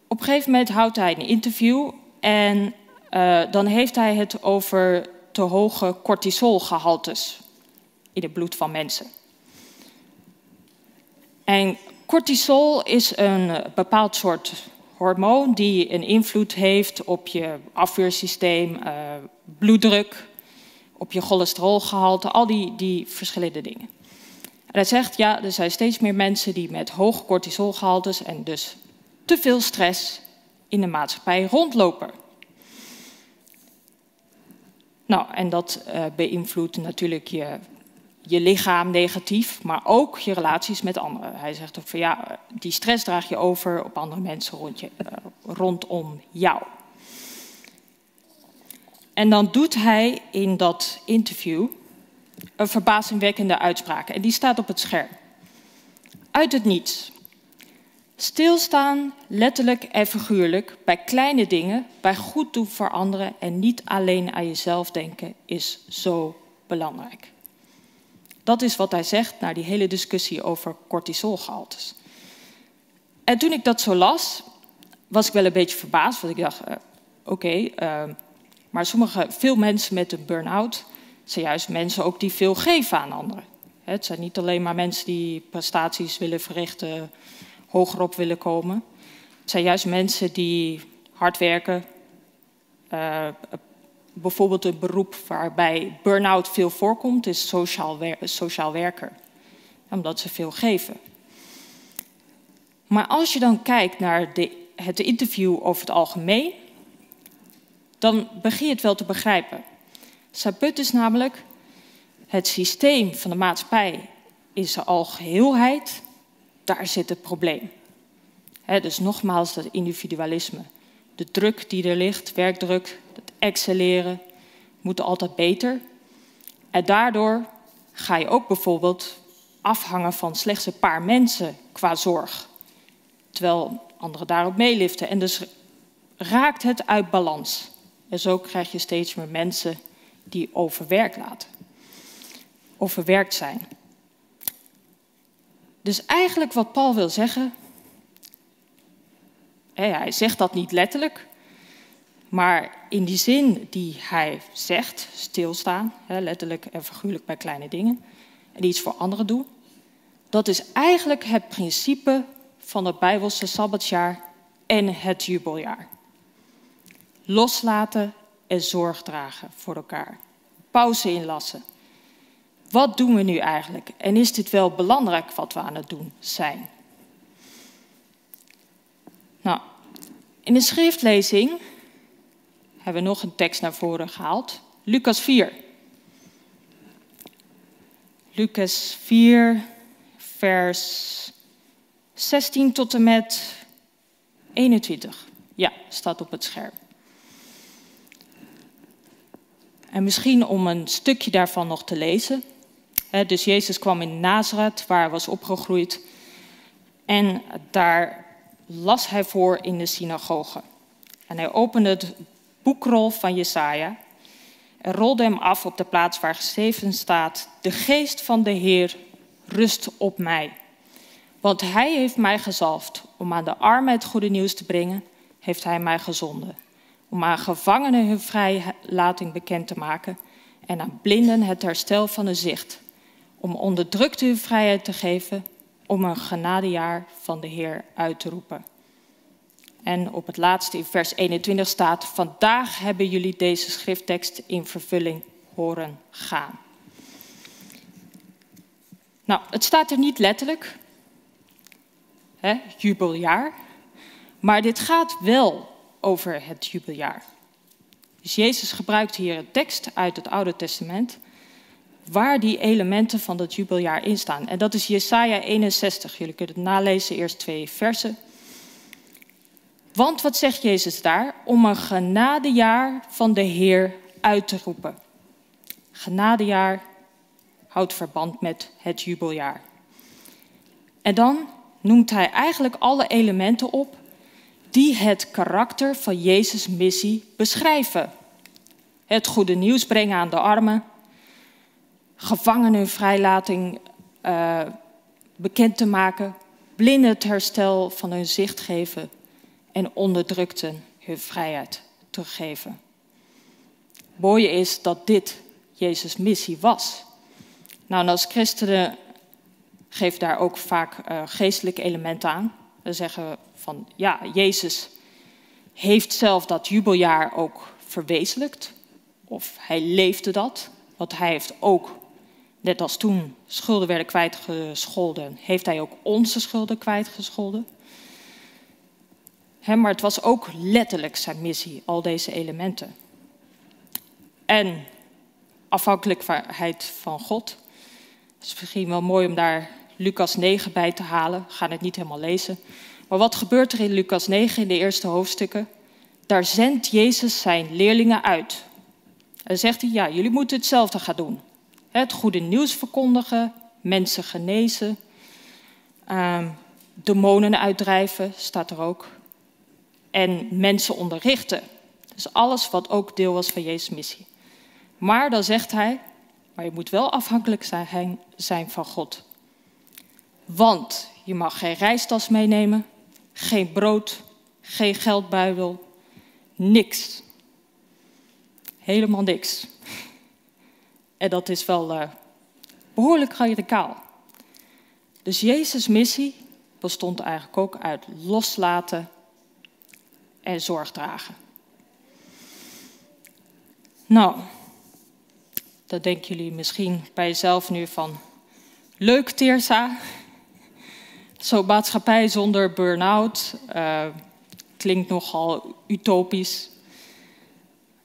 Op een gegeven moment houdt hij een interview en uh, dan heeft hij het over te hoge cortisolgehaltes in het bloed van mensen. En cortisol is een bepaald soort hormoon die een invloed heeft op je afweersysteem, uh, bloeddruk, op je cholesterolgehalte, al die, die verschillende dingen. En hij zegt, ja, er zijn steeds meer mensen die met hoge cortisolgehaltes en dus te veel stress in de maatschappij rondlopen. Nou, en dat uh, beïnvloedt natuurlijk je, je lichaam negatief, maar ook je relaties met anderen. Hij zegt ook van ja, die stress draag je over op andere mensen rond je, uh, rondom jou. En dan doet hij in dat interview een verbazingwekkende uitspraak. En die staat op het scherm. Uit het niets. Stilstaan, letterlijk en figuurlijk, bij kleine dingen, bij goed doen voor anderen en niet alleen aan jezelf denken, is zo belangrijk. Dat is wat hij zegt na die hele discussie over cortisolgehaltes. En toen ik dat zo las, was ik wel een beetje verbaasd, want ik dacht, uh, oké, okay, uh, maar sommige, veel mensen met een burn-out zijn juist mensen ook die veel geven aan anderen. Het zijn niet alleen maar mensen die prestaties willen verrichten hogerop willen komen. Het zijn juist mensen die hard werken. Uh, bijvoorbeeld een beroep waarbij burn-out veel voorkomt, is sociaal, wer sociaal werker. Omdat ze veel geven. Maar als je dan kijkt naar de, het interview over het algemeen, dan begin je het wel te begrijpen. Saput is namelijk het systeem van de maatschappij in zijn algeheelheid daar zit het probleem. dus nogmaals dat individualisme. De druk die er ligt, werkdruk, het excelleren, moet altijd beter. En daardoor ga je ook bijvoorbeeld afhangen van slechts een paar mensen qua zorg. Terwijl anderen daarop meeliften. En dus raakt het uit balans. En zo krijg je steeds meer mensen die overwerkt laten. Overwerkt zijn. Dus eigenlijk wat Paul wil zeggen, hij zegt dat niet letterlijk, maar in die zin die hij zegt, stilstaan, letterlijk en figuurlijk bij kleine dingen, en iets voor anderen doen, dat is eigenlijk het principe van het Bijbelse Sabbatsjaar en het jubeljaar. Loslaten en zorg dragen voor elkaar. Pauze inlassen wat doen we nu eigenlijk? En is dit wel belangrijk wat we aan het doen zijn? Nou, in de schriftlezing hebben we nog een tekst naar voren gehaald. Lucas 4. Lucas 4, vers 16 tot en met 21. Ja, staat op het scherm. En misschien om een stukje daarvan nog te lezen, dus Jezus kwam in Nazareth, waar hij was opgegroeid. En daar las hij voor in de synagoge. En hij opende het boekrol van Jesaja en rolde hem af op de plaats waar geschreven staat: De geest van de Heer rust op mij. Want hij heeft mij gezalfd om aan de armen het goede nieuws te brengen, heeft hij mij gezonden. Om aan gevangenen hun vrijlating bekend te maken en aan blinden het herstel van hun zicht, om onderdrukte hun vrijheid te geven, om een genadejaar van de Heer uit te roepen. En op het laatste in vers 21 staat: Vandaag hebben jullie deze schrifttekst in vervulling horen gaan. Nou, het staat er niet letterlijk, hè, jubeljaar, maar dit gaat wel over het jubeljaar. Dus Jezus gebruikt hier een tekst uit het Oude Testament waar die elementen van dat jubeljaar in staan. En dat is Jesaja 61. Jullie kunnen het nalezen, eerst twee versen. Want wat zegt Jezus daar? Om een genadejaar van de Heer uit te roepen. Genadejaar houdt verband met het jubeljaar. En dan noemt hij eigenlijk alle elementen op die het karakter van Jezus' missie beschrijven. Het goede nieuws brengen aan de armen, gevangenen vrijlating uh, bekend te maken, blinden het herstel van hun zicht geven en onderdrukten hun vrijheid teruggeven. mooie is dat dit Jezus' missie was. Nou, en als christenen geven daar ook vaak uh, geestelijke elementen aan. We zeggen van ja, Jezus heeft zelf dat jubeljaar ook verwezenlijkt. Of hij leefde dat. Want hij heeft ook, net als toen schulden werden kwijtgescholden, heeft hij ook onze schulden kwijtgescholden. Maar het was ook letterlijk zijn missie, al deze elementen. En afhankelijkheid van God. Het is misschien wel mooi om daar Lucas 9 bij te halen. We gaan het niet helemaal lezen. Maar wat gebeurt er in Lucas 9 in de eerste hoofdstukken? Daar zendt Jezus zijn leerlingen uit. En zegt hij, ja, jullie moeten hetzelfde gaan doen. Het goede nieuws verkondigen, mensen genezen, um, demonen uitdrijven, staat er ook. En mensen onderrichten. Dus alles wat ook deel was van Jezus' missie. Maar dan zegt hij, maar je moet wel afhankelijk zijn, zijn van God. Want je mag geen reistas meenemen, geen brood, geen geldbuidel, niks. Helemaal niks. En dat is wel uh, behoorlijk radicaal. Dus Jezus' missie bestond eigenlijk ook uit loslaten en zorg dragen. Nou, dan denken jullie misschien bij jezelf nu van... Leuk, Teersa. Zo'n maatschappij zonder burn-out uh, klinkt nogal utopisch.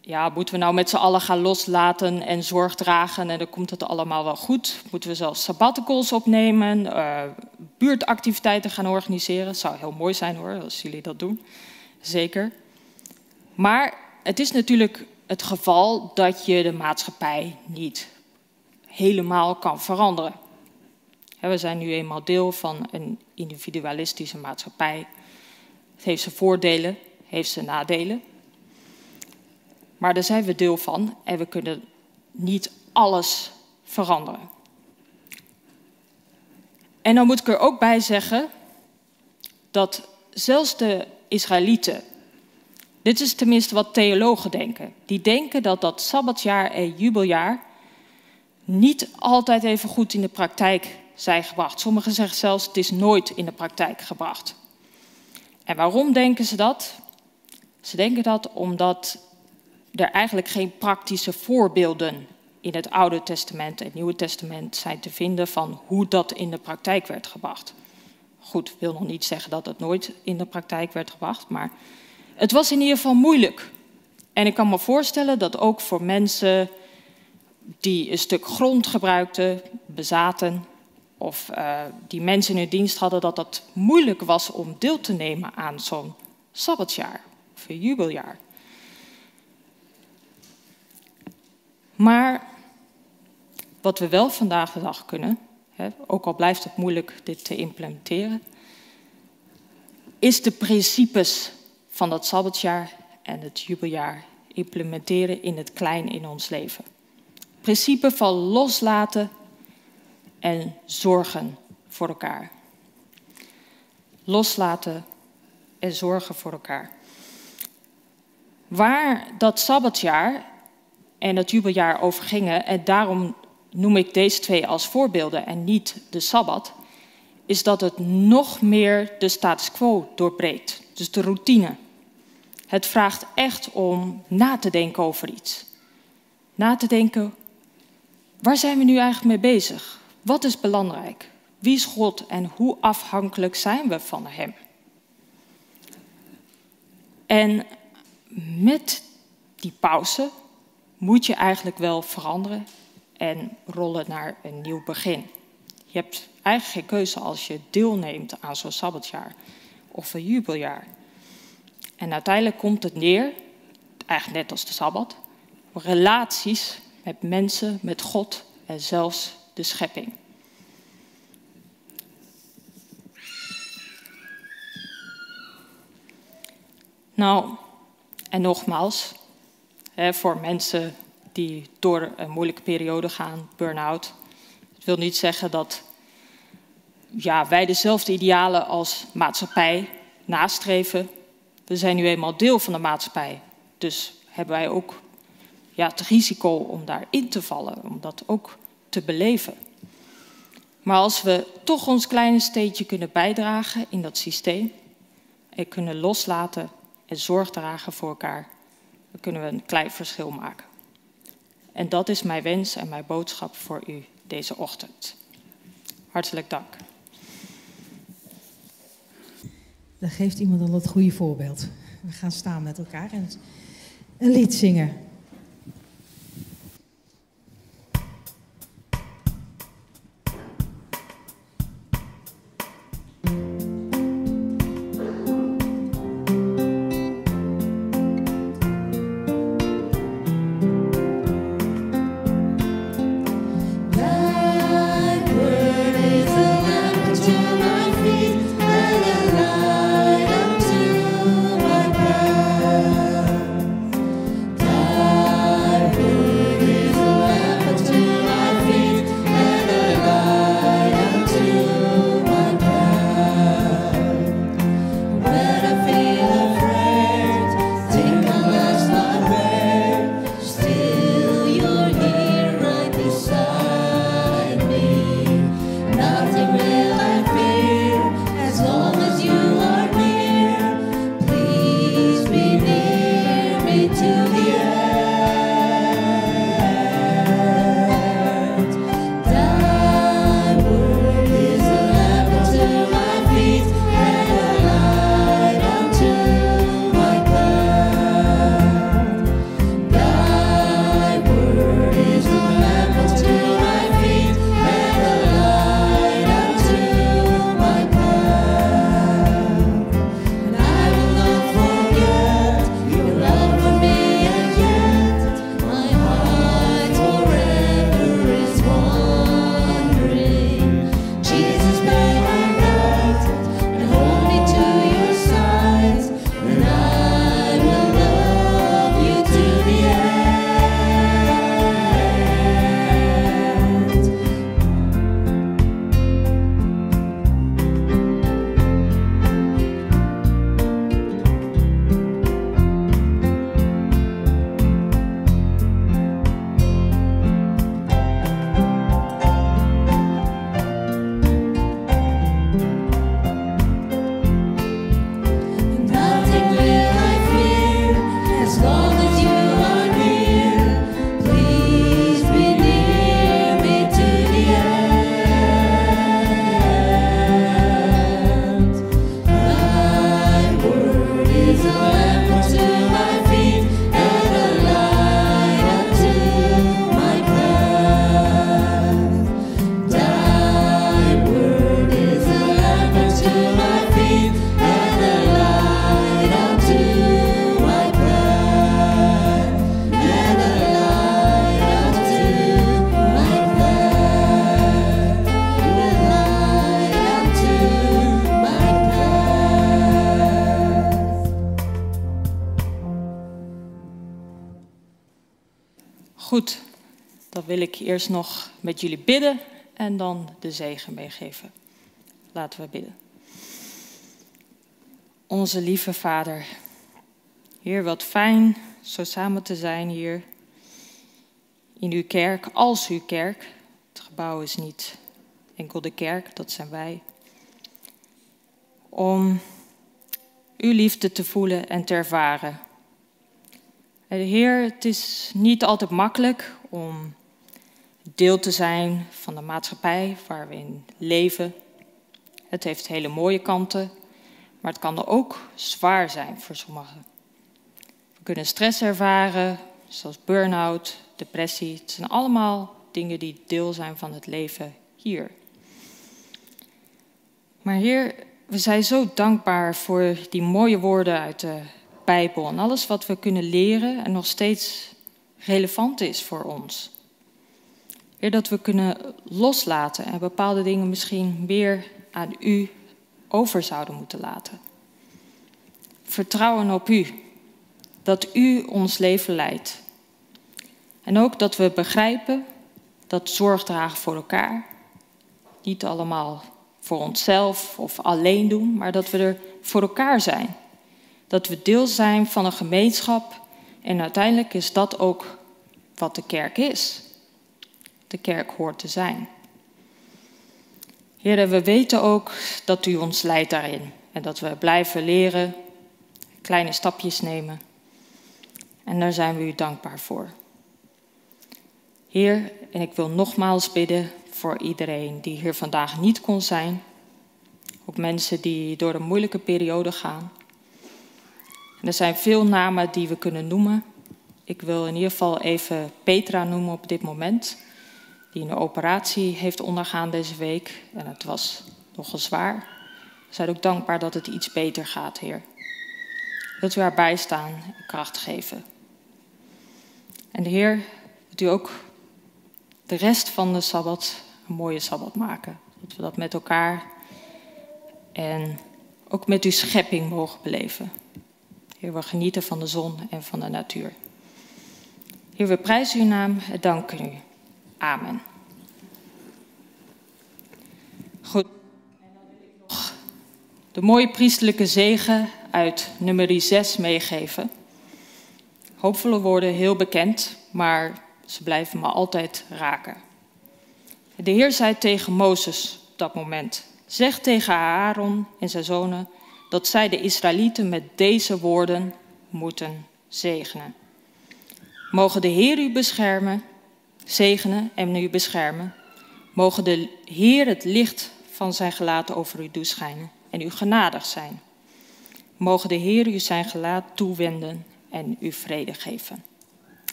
Ja, moeten we nou met z'n allen gaan loslaten en zorg dragen en dan komt het allemaal wel goed? Moeten we zelfs sabbaticals opnemen, uh, buurtactiviteiten gaan organiseren? Zou heel mooi zijn hoor, als jullie dat doen. Zeker. Maar het is natuurlijk het geval dat je de maatschappij niet helemaal kan veranderen. We zijn nu eenmaal deel van een individualistische maatschappij. Het heeft zijn voordelen, heeft zijn nadelen. Maar daar zijn we deel van en we kunnen niet alles veranderen. En dan moet ik er ook bij zeggen dat zelfs de Israëlieten, dit is tenminste wat theologen denken, die denken dat dat sabbatjaar en jubeljaar niet altijd even goed in de praktijk zijn gebracht. Sommigen zeggen zelfs het is nooit in de praktijk gebracht. En waarom denken ze dat? Ze denken dat omdat er eigenlijk geen praktische voorbeelden in het Oude Testament en het Nieuwe Testament zijn te vinden van hoe dat in de praktijk werd gebracht. Goed, wil nog niet zeggen dat het nooit in de praktijk werd gebracht, maar het was in ieder geval moeilijk. En ik kan me voorstellen dat ook voor mensen die een stuk grond gebruikten, bezaten, of uh, die mensen in hun dienst hadden, dat dat moeilijk was om deel te nemen aan zo'n sabbatjaar of een jubeljaar. Maar wat we wel vandaag de dag kunnen, hè, ook al blijft het moeilijk dit te implementeren, is de principes van dat sabbatjaar en het jubeljaar implementeren in het klein in ons leven. Principe van loslaten en zorgen voor elkaar. Loslaten en zorgen voor elkaar. Waar dat sabbatjaar en het jubeljaar over gingen, en daarom noem ik deze twee als voorbeelden en niet de Sabbat, is dat het nog meer de status quo doorbreekt. Dus de routine. Het vraagt echt om na te denken over iets. Na te denken, waar zijn we nu eigenlijk mee bezig? Wat is belangrijk? Wie is God en hoe afhankelijk zijn we van Hem? En met die pauze moet je eigenlijk wel veranderen en rollen naar een nieuw begin. Je hebt eigenlijk geen keuze als je deelneemt aan zo'n sabbatjaar of een jubeljaar. En uiteindelijk komt het neer, eigenlijk net als de sabbat, relaties met mensen, met God en zelfs de schepping. Nou, en nogmaals, voor mensen die door een moeilijke periode gaan, burn-out. Het wil niet zeggen dat ja, wij dezelfde idealen als maatschappij nastreven. We zijn nu eenmaal deel van de maatschappij. Dus hebben wij ook ja, het risico om daarin te vallen, om dat ook te beleven. Maar als we toch ons kleine steentje kunnen bijdragen in dat systeem en kunnen loslaten en zorg dragen voor elkaar, dan kunnen we een klein verschil maken. En dat is mijn wens en mijn boodschap voor u deze ochtend. Hartelijk dank.
Dan geeft iemand al het goede voorbeeld. We gaan staan met elkaar en een lied zingen.
Eerst nog met jullie bidden en dan de zegen meegeven. Laten we bidden. Onze lieve Vader, Heer, wat fijn zo samen te zijn hier. in uw kerk, als uw kerk. Het gebouw is niet enkel de kerk, dat zijn wij. Om uw liefde te voelen en te ervaren. En Heer, het is niet altijd makkelijk om deel te zijn van de maatschappij waar we in leven. Het heeft hele mooie kanten, maar het kan er ook zwaar zijn voor sommigen. We kunnen stress ervaren, zoals burn-out, depressie. Het zijn allemaal dingen die deel zijn van het leven hier. Maar Heer, we zijn zo dankbaar voor die mooie woorden uit de Bijbel en alles wat we kunnen leren en nog steeds relevant is voor ons. Dat we kunnen loslaten en bepaalde dingen misschien meer aan U over zouden moeten laten. Vertrouwen op U, dat U ons leven leidt. En ook dat we begrijpen dat zorg dragen voor elkaar niet allemaal voor onszelf of alleen doen, maar dat we er voor elkaar zijn. Dat we deel zijn van een gemeenschap en uiteindelijk is dat ook wat de kerk is. De kerk hoort te zijn. Heer, we weten ook dat u ons leidt daarin en dat we blijven leren, kleine stapjes nemen. En daar zijn we u dankbaar voor. Heer, en ik wil nogmaals bidden voor iedereen die hier vandaag niet kon zijn. Ook mensen die door een moeilijke periode gaan. En er zijn veel namen die we kunnen noemen. Ik wil in ieder geval even Petra noemen op dit moment. Die een operatie heeft ondergaan deze week. En het was nogal zwaar. We zijn ook dankbaar dat het iets beter gaat, Heer. Wilt u haar bijstaan en kracht geven. En de Heer, wilt u ook de rest van de Sabbat een mooie Sabbat maken. Dat we dat met elkaar en ook met uw schepping mogen beleven. Heer, we genieten van de zon en van de natuur. Heer, we prijzen uw naam en danken u. Amen. Goed. De mooie priestelijke zegen uit nummer 6 meegeven. Hoopvolle woorden, heel bekend, maar ze blijven me altijd raken. De Heer zei tegen Mozes op dat moment: Zeg tegen Aaron en zijn zonen dat zij de Israëlieten met deze woorden moeten zegenen. Mogen de Heer u beschermen, zegenen en u beschermen. Mogen de Heer het licht van zijn gelaat over u toeschijnen en u genadig zijn. Mogen de Heer u zijn gelaat toewenden en u vrede geven.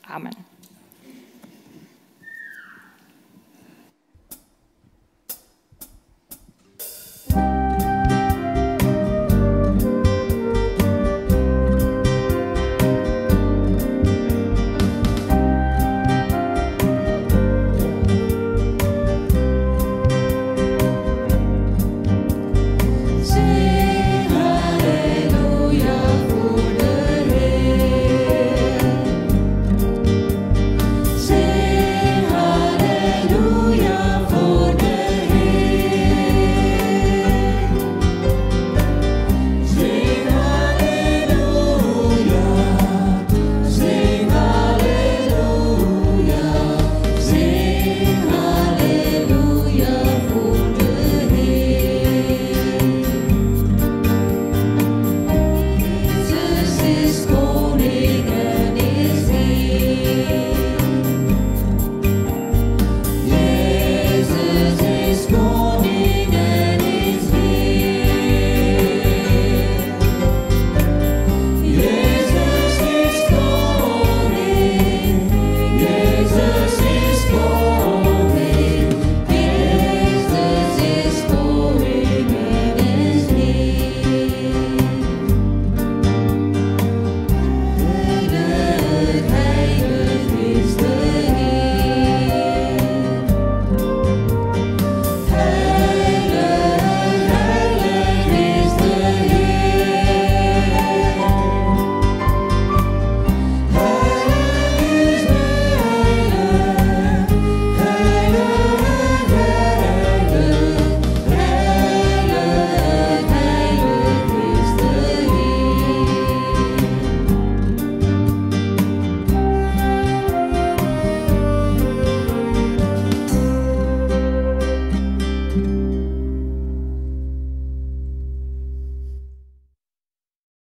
Amen.